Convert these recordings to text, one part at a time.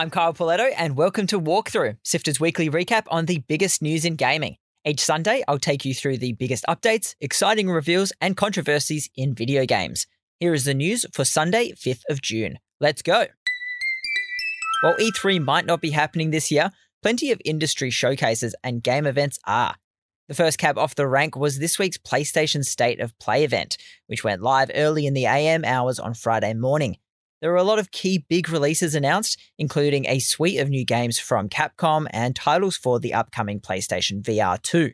I'm Kyle Pauletto, and welcome to Walkthrough, Sifter's weekly recap on the biggest news in gaming. Each Sunday, I'll take you through the biggest updates, exciting reveals, and controversies in video games. Here is the news for Sunday, 5th of June. Let's go. While E3 might not be happening this year, plenty of industry showcases and game events are. The first cab off the rank was this week's PlayStation State of Play event, which went live early in the AM hours on Friday morning. There were a lot of key big releases announced, including a suite of new games from Capcom and titles for the upcoming PlayStation VR 2.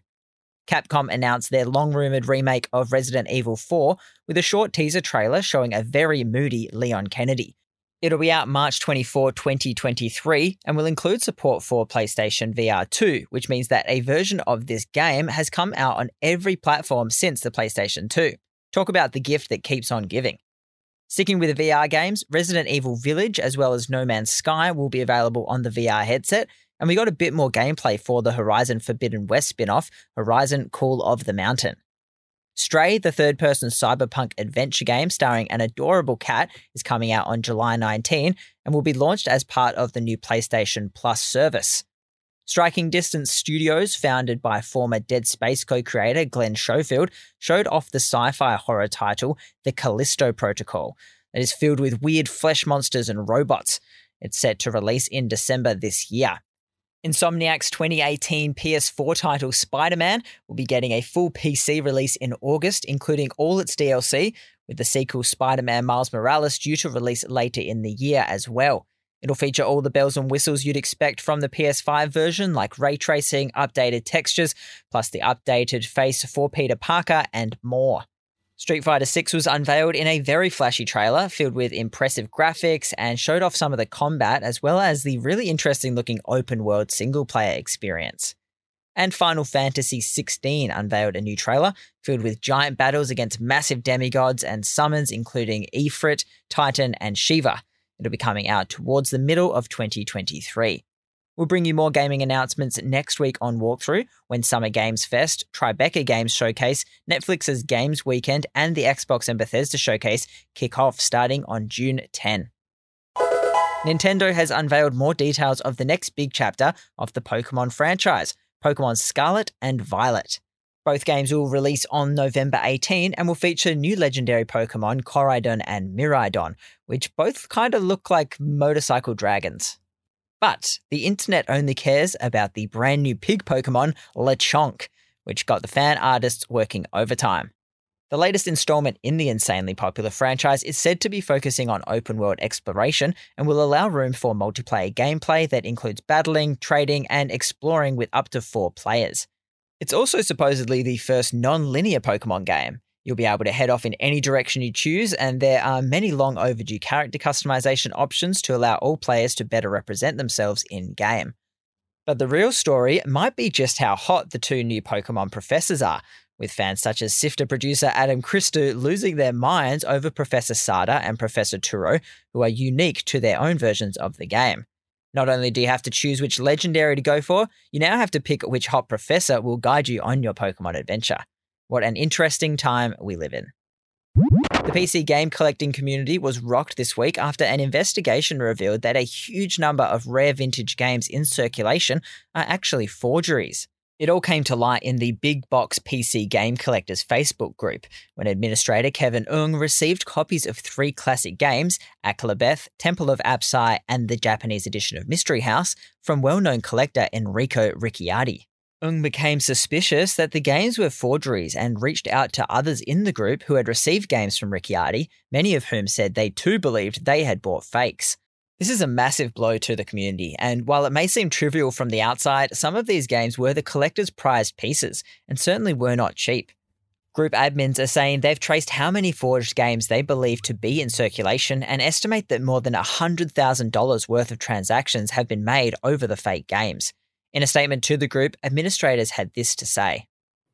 Capcom announced their long rumored remake of Resident Evil 4 with a short teaser trailer showing a very moody Leon Kennedy. It'll be out March 24, 2023, and will include support for PlayStation VR 2, which means that a version of this game has come out on every platform since the PlayStation 2. Talk about the gift that keeps on giving. Sticking with the VR games, Resident Evil Village as well as No Man's Sky will be available on the VR headset, and we got a bit more gameplay for the Horizon Forbidden West spin off, Horizon Call of the Mountain. Stray, the third person cyberpunk adventure game starring an adorable cat, is coming out on July 19 and will be launched as part of the new PlayStation Plus service. Striking Distance Studios, founded by former Dead Space co creator Glenn Schofield, showed off the sci fi horror title The Callisto Protocol, that is filled with weird flesh monsters and robots. It's set to release in December this year. Insomniac's 2018 PS4 title Spider Man will be getting a full PC release in August, including all its DLC, with the sequel Spider Man Miles Morales due to release later in the year as well. It'll feature all the bells and whistles you'd expect from the PS5 version, like ray tracing, updated textures, plus the updated face for Peter Parker, and more. Street Fighter 6 was unveiled in a very flashy trailer filled with impressive graphics and showed off some of the combat as well as the really interesting looking open world single player experience. And Final Fantasy XVI unveiled a new trailer filled with giant battles against massive demigods and summons including Ifrit, Titan, and Shiva. It'll be coming out towards the middle of 2023. We'll bring you more gaming announcements next week on Walkthrough when Summer Games Fest, Tribeca Games Showcase, Netflix's Games Weekend, and the Xbox and Bethesda Showcase kick off starting on June 10. Nintendo has unveiled more details of the next big chapter of the Pokemon franchise Pokemon Scarlet and Violet. Both games will release on November 18 and will feature new legendary Pokemon Koraidon and Miraidon, which both kind of look like motorcycle dragons. But the internet only cares about the brand new pig Pokemon Lechonk, which got the fan artists working overtime. The latest installment in the insanely popular franchise is said to be focusing on open world exploration and will allow room for multiplayer gameplay that includes battling, trading, and exploring with up to four players. It's also supposedly the first non linear Pokemon game. You'll be able to head off in any direction you choose, and there are many long overdue character customization options to allow all players to better represent themselves in game. But the real story might be just how hot the two new Pokemon professors are, with fans such as Sifter producer Adam Christou losing their minds over Professor Sada and Professor Turo, who are unique to their own versions of the game. Not only do you have to choose which legendary to go for, you now have to pick which hot professor will guide you on your Pokemon adventure. What an interesting time we live in. The PC game collecting community was rocked this week after an investigation revealed that a huge number of rare vintage games in circulation are actually forgeries. It all came to light in the Big Box PC Game Collectors Facebook group when administrator Kevin Ung received copies of three classic games, Akalabeth, Temple of Apshai, and the Japanese edition of Mystery House, from well known collector Enrico Ricciardi. Ung became suspicious that the games were forgeries and reached out to others in the group who had received games from Ricciardi, many of whom said they too believed they had bought fakes. This is a massive blow to the community, and while it may seem trivial from the outside, some of these games were the collector's prized pieces and certainly were not cheap. Group admins are saying they've traced how many forged games they believe to be in circulation and estimate that more than $100,000 worth of transactions have been made over the fake games. In a statement to the group, administrators had this to say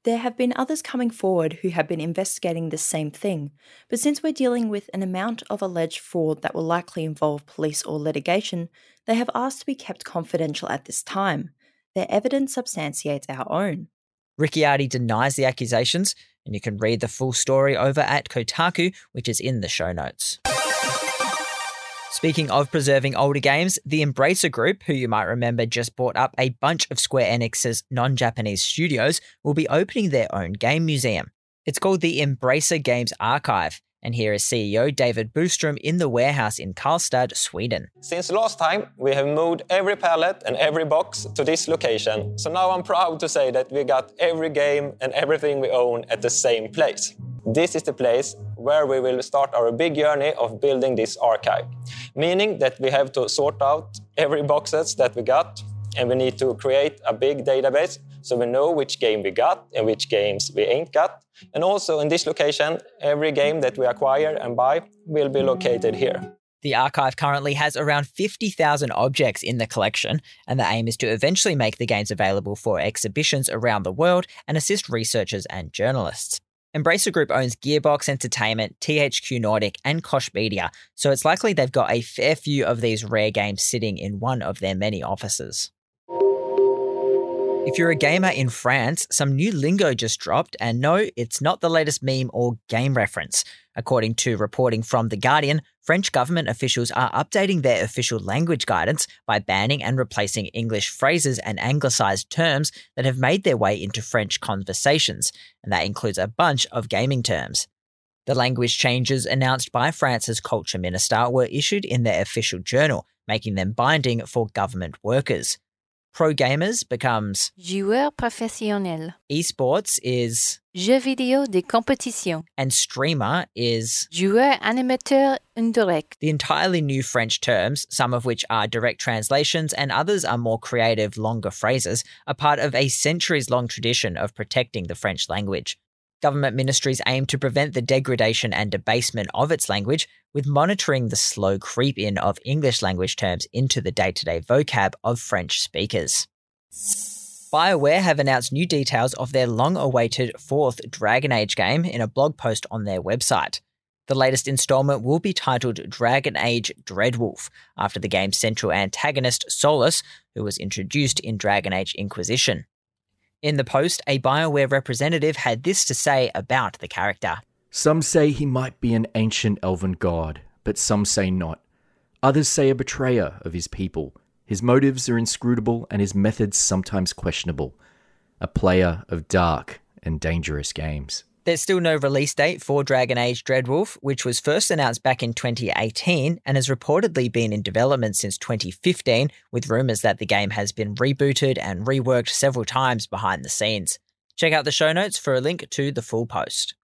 there have been others coming forward who have been investigating the same thing, but since we're dealing with an amount of alleged fraud that will likely involve police or litigation, they have asked to be kept confidential at this time. Their evidence substantiates our own. Ricciardi denies the accusations, and you can read the full story over at Kotaku, which is in the show notes. Speaking of preserving older games, the Embracer Group, who you might remember just bought up a bunch of Square Enix's non Japanese studios, will be opening their own game museum. It's called the Embracer Games Archive, and here is CEO David Boostrom in the warehouse in Karlstad, Sweden. Since last time, we have moved every pallet and every box to this location. So now I'm proud to say that we got every game and everything we own at the same place. This is the place where we will start our big journey of building this archive, meaning that we have to sort out every boxes that we got and we need to create a big database so we know which game we got and which games we ain't got. And also in this location, every game that we acquire and buy will be located here. The archive currently has around 50,000 objects in the collection, and the aim is to eventually make the games available for exhibitions around the world and assist researchers and journalists. Embracer Group owns Gearbox Entertainment, THQ Nordic, and Koch Media, so it's likely they've got a fair few of these rare games sitting in one of their many offices. If you're a gamer in France, some new lingo just dropped, and no, it's not the latest meme or game reference. According to reporting from The Guardian, French government officials are updating their official language guidance by banning and replacing English phrases and anglicised terms that have made their way into French conversations, and that includes a bunch of gaming terms. The language changes announced by France's culture minister were issued in their official journal, making them binding for government workers. Pro gamers becomes Joueur professionnel. esports is jeu vidéo de compétition. and streamer is Joueur animateur indirect. the entirely new French terms, some of which are direct translations and others are more creative, longer phrases, are part of a centuries long tradition of protecting the French language. Government ministries aim to prevent the degradation and debasement of its language with monitoring the slow creep in of English language terms into the day to day vocab of French speakers. BioWare have announced new details of their long awaited fourth Dragon Age game in a blog post on their website. The latest installment will be titled Dragon Age Dreadwolf, after the game's central antagonist, Solas, who was introduced in Dragon Age Inquisition. In the post, a BioWare representative had this to say about the character. Some say he might be an ancient elven god, but some say not. Others say a betrayer of his people. His motives are inscrutable and his methods sometimes questionable. A player of dark and dangerous games. There's still no release date for Dragon Age Dreadwolf, which was first announced back in 2018 and has reportedly been in development since 2015, with rumours that the game has been rebooted and reworked several times behind the scenes. Check out the show notes for a link to the full post.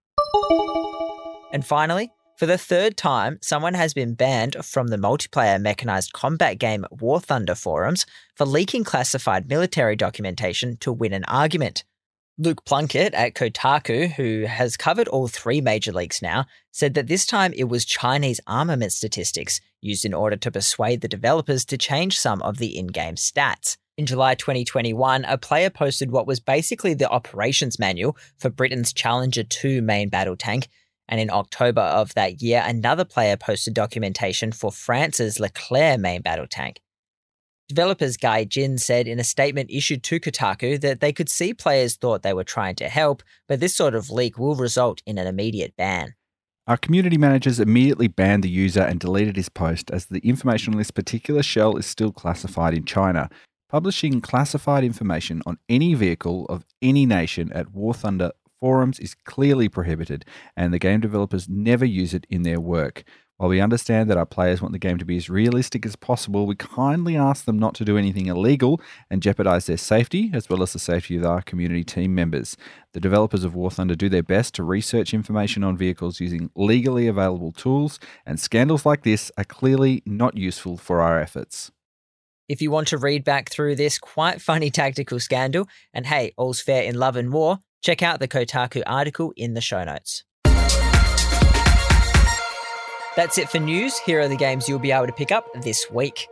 And finally, for the third time, someone has been banned from the multiplayer mechanized combat game War Thunder forums for leaking classified military documentation to win an argument. Luke Plunkett at Kotaku, who has covered all three major leagues now, said that this time it was Chinese armament statistics used in order to persuade the developers to change some of the in game stats. In July 2021, a player posted what was basically the operations manual for Britain's Challenger 2 main battle tank, and in October of that year, another player posted documentation for France's Leclerc main battle tank. Developers Gaijin said in a statement issued to Kotaku that they could see players thought they were trying to help, but this sort of leak will result in an immediate ban. Our community managers immediately banned the user and deleted his post as the information on this particular shell is still classified in China. Publishing classified information on any vehicle of any nation at War Thunder forums is clearly prohibited, and the game developers never use it in their work. While we understand that our players want the game to be as realistic as possible, we kindly ask them not to do anything illegal and jeopardize their safety as well as the safety of our community team members. The developers of War Thunder do their best to research information on vehicles using legally available tools, and scandals like this are clearly not useful for our efforts. If you want to read back through this quite funny tactical scandal, and hey, all's fair in love and war, check out the Kotaku article in the show notes. That's it for news. Here are the games you'll be able to pick up this week.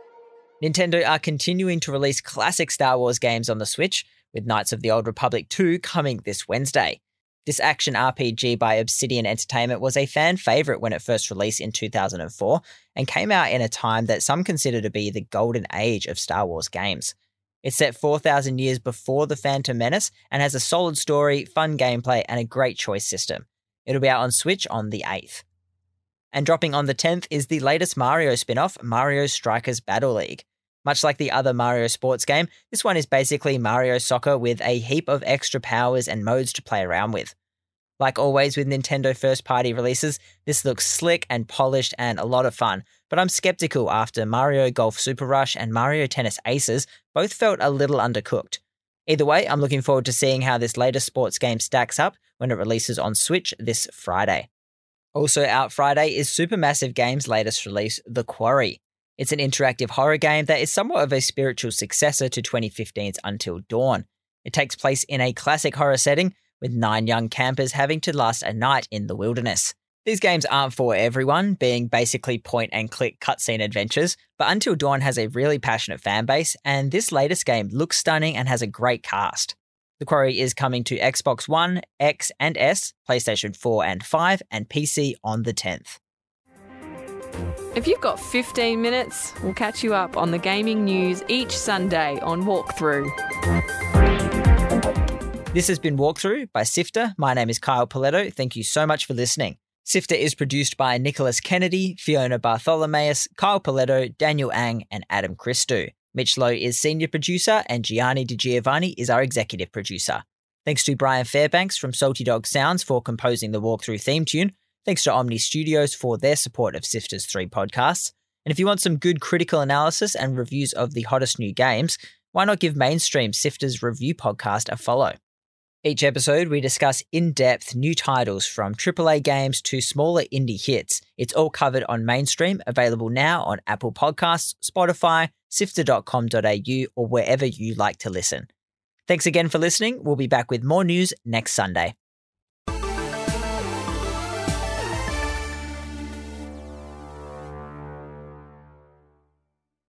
Nintendo are continuing to release classic Star Wars games on the Switch, with Knights of the Old Republic 2 coming this Wednesday. This action RPG by Obsidian Entertainment was a fan favourite when it first released in 2004 and came out in a time that some consider to be the golden age of Star Wars games. It's set 4,000 years before The Phantom Menace and has a solid story, fun gameplay, and a great choice system. It'll be out on Switch on the 8th. And dropping on the 10th is the latest Mario spin off, Mario Strikers Battle League. Much like the other Mario sports game, this one is basically Mario Soccer with a heap of extra powers and modes to play around with. Like always with Nintendo first party releases, this looks slick and polished and a lot of fun, but I'm skeptical after Mario Golf Super Rush and Mario Tennis Aces both felt a little undercooked. Either way, I'm looking forward to seeing how this latest sports game stacks up when it releases on Switch this Friday. Also out Friday is Supermassive Games' latest release, The Quarry. It's an interactive horror game that is somewhat of a spiritual successor to 2015's Until Dawn. It takes place in a classic horror setting, with nine young campers having to last a night in the wilderness. These games aren't for everyone, being basically point and click cutscene adventures, but Until Dawn has a really passionate fan base, and this latest game looks stunning and has a great cast. The Quarry is coming to Xbox One, X and S, PlayStation 4 and 5, and PC on the 10th. If you've got 15 minutes, we'll catch you up on the gaming news each Sunday on Walkthrough. This has been Walkthrough by Sifter. My name is Kyle Pauletto. Thank you so much for listening. Sifter is produced by Nicholas Kennedy, Fiona Bartholomaeus, Kyle Pauletto, Daniel Ang, and Adam Christou. Mitch Loh is senior producer, and Gianni Di Giovanni is our executive producer. Thanks to Brian Fairbanks from Salty Dog Sounds for composing the walkthrough theme tune. Thanks to Omny Studios for their support of Sifter's three podcasts. And if you want some good critical analysis and reviews of the hottest new games, why not give Mainstream Sifter's review podcast a follow? Each episode, we discuss in depth new titles from AAA games to smaller indie hits. It's all covered on Mainstream, available now on Apple Podcasts, Spotify, sifter.com.au, or wherever you like to listen. Thanks again for listening. We'll be back with more news next Sunday.